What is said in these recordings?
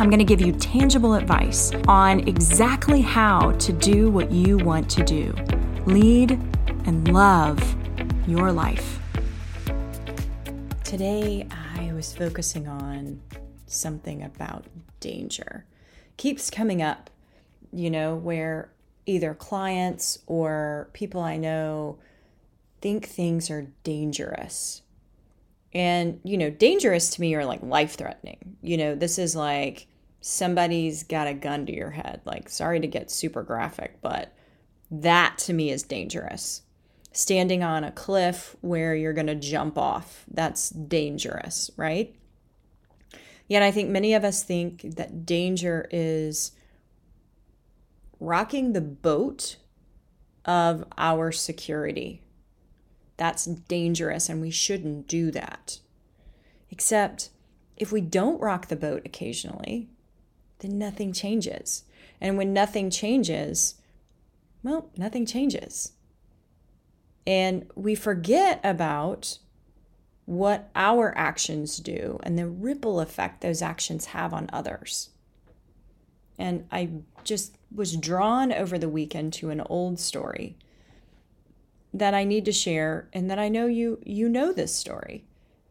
I'm going to give you tangible advice on exactly how to do what you want to do lead and love your life. Today, I was focusing on something about danger. Keeps coming up, you know, where either clients or people I know think things are dangerous. And, you know, dangerous to me are like life threatening. You know, this is like somebody's got a gun to your head. Like, sorry to get super graphic, but that to me is dangerous. Standing on a cliff where you're going to jump off, that's dangerous, right? Yet I think many of us think that danger is rocking the boat of our security. That's dangerous and we shouldn't do that. Except if we don't rock the boat occasionally, then nothing changes. And when nothing changes, well, nothing changes. And we forget about what our actions do and the ripple effect those actions have on others. And I just was drawn over the weekend to an old story that I need to share and that I know you you know this story.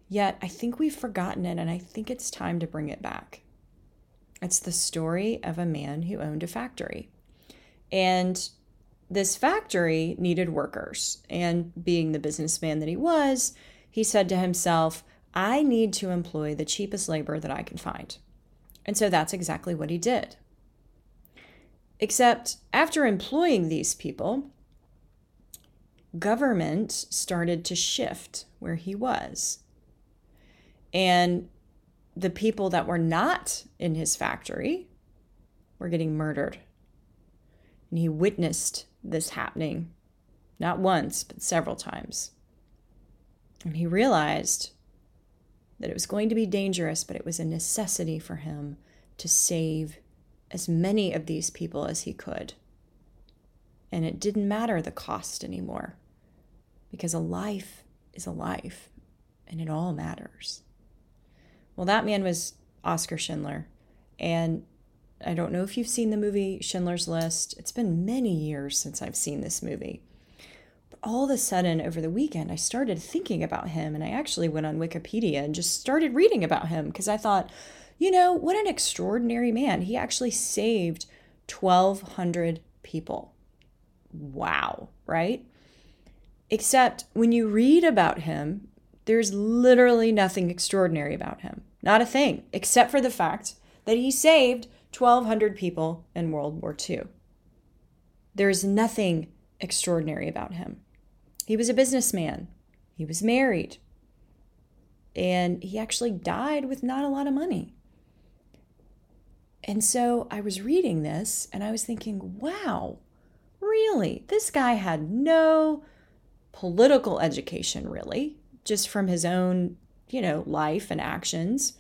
Yet I think we've forgotten it and I think it's time to bring it back. It's the story of a man who owned a factory. And this factory needed workers. And being the businessman that he was, he said to himself, I need to employ the cheapest labor that I can find. And so that's exactly what he did. Except after employing these people, government started to shift where he was. And the people that were not in his factory were getting murdered. And he witnessed this happening not once, but several times. And he realized that it was going to be dangerous, but it was a necessity for him to save as many of these people as he could. And it didn't matter the cost anymore because a life is a life and it all matters. Well, that man was Oskar Schindler. And I don't know if you've seen the movie Schindler's List. It's been many years since I've seen this movie. But all of a sudden, over the weekend, I started thinking about him. And I actually went on Wikipedia and just started reading about him because I thought, you know, what an extraordinary man. He actually saved 1,200 people. Wow, right? Except when you read about him, there's literally nothing extraordinary about him. Not a thing, except for the fact that he saved 1,200 people in World War II. There is nothing extraordinary about him. He was a businessman, he was married, and he actually died with not a lot of money. And so I was reading this and I was thinking, wow, really? This guy had no political education, really, just from his own you know, life and actions.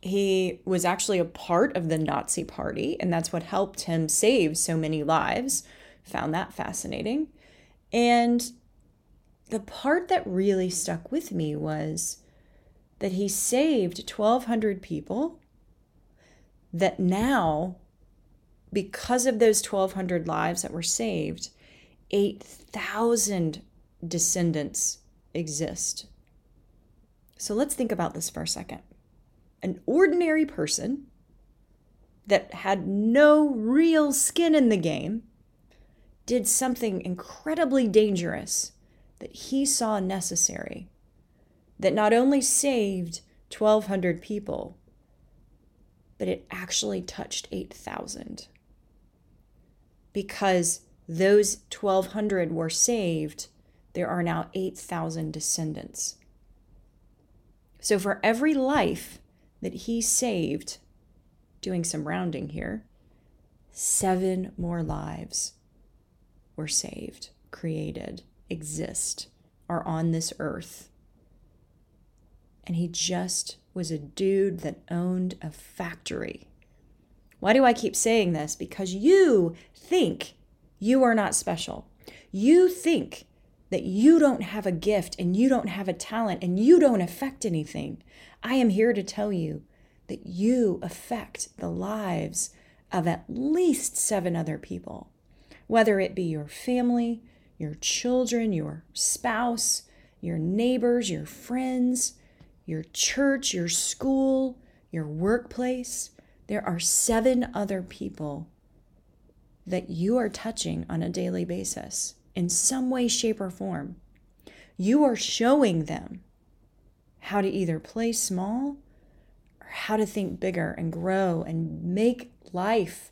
He was actually a part of the Nazi party, and that's what helped him save so many lives. Found that fascinating. And the part that really stuck with me was that he saved 1,200 people that now, because of those 1,200 lives that were saved, 8,000 descendants exist so let's think about this for a second. An ordinary person that had no real skin in the game did something incredibly dangerous that he saw necessary, that not only saved 1,200 people, but it actually touched 8,000. Because those 1,200 were saved, there are now 8,000 descendants. So for every life that he saved, doing some rounding here, seven more lives were saved, created, exist, are on this earth. And he just was a dude that owned a factory. Why do I keep saying this? Because you think you are not special. You think that you don't have a gift and you don't have a talent and you don't affect anything. I am here to tell you that you affect the lives of at least seven other people, whether it be your family, your children, your spouse, your neighbors, your friends, your church, your school, your workplace. There are seven other people that you are touching on a daily basis in some way, shape, or form. You are showing them how to either play small or how to think bigger and grow and make life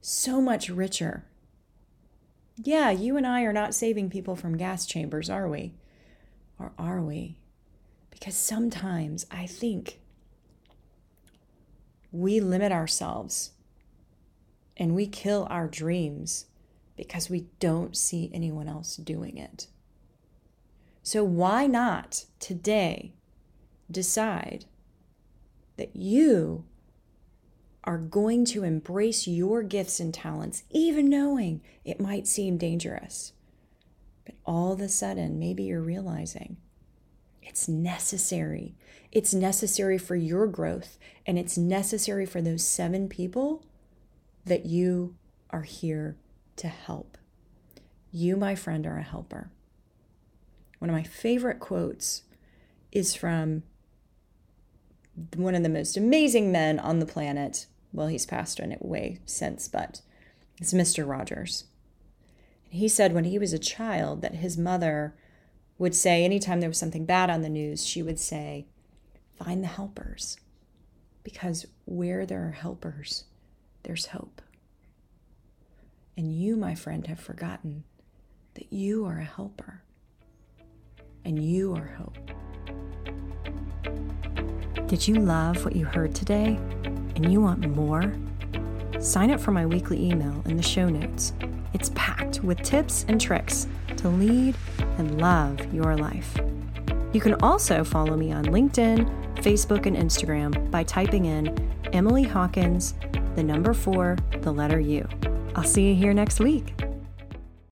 so much richer. Yeah, you and I are not saving people from gas chambers, are we? Or are we? Because sometimes I think we limit ourselves and we kill our dreams because we don't see anyone else doing it. So, why not today decide that you are going to embrace your gifts and talents, even knowing it might seem dangerous? But all of a sudden, maybe you're realizing it's necessary. It's necessary for your growth, and it's necessary for those seven people that you are here to help. You, my friend, are a helper. One of my favorite quotes is from one of the most amazing men on the planet. Well, he's passed on away since, but it's Mr. Rogers. He said when he was a child that his mother would say, anytime there was something bad on the news, she would say, Find the helpers. Because where there are helpers, there's hope. And you, my friend, have forgotten that you are a helper and you are hope. Did you love what you heard today and you want more? Sign up for my weekly email in the show notes. It's packed with tips and tricks to lead and love your life. You can also follow me on LinkedIn, Facebook, and Instagram by typing in Emily Hawkins, the number four, the letter U. I'll see you here next week.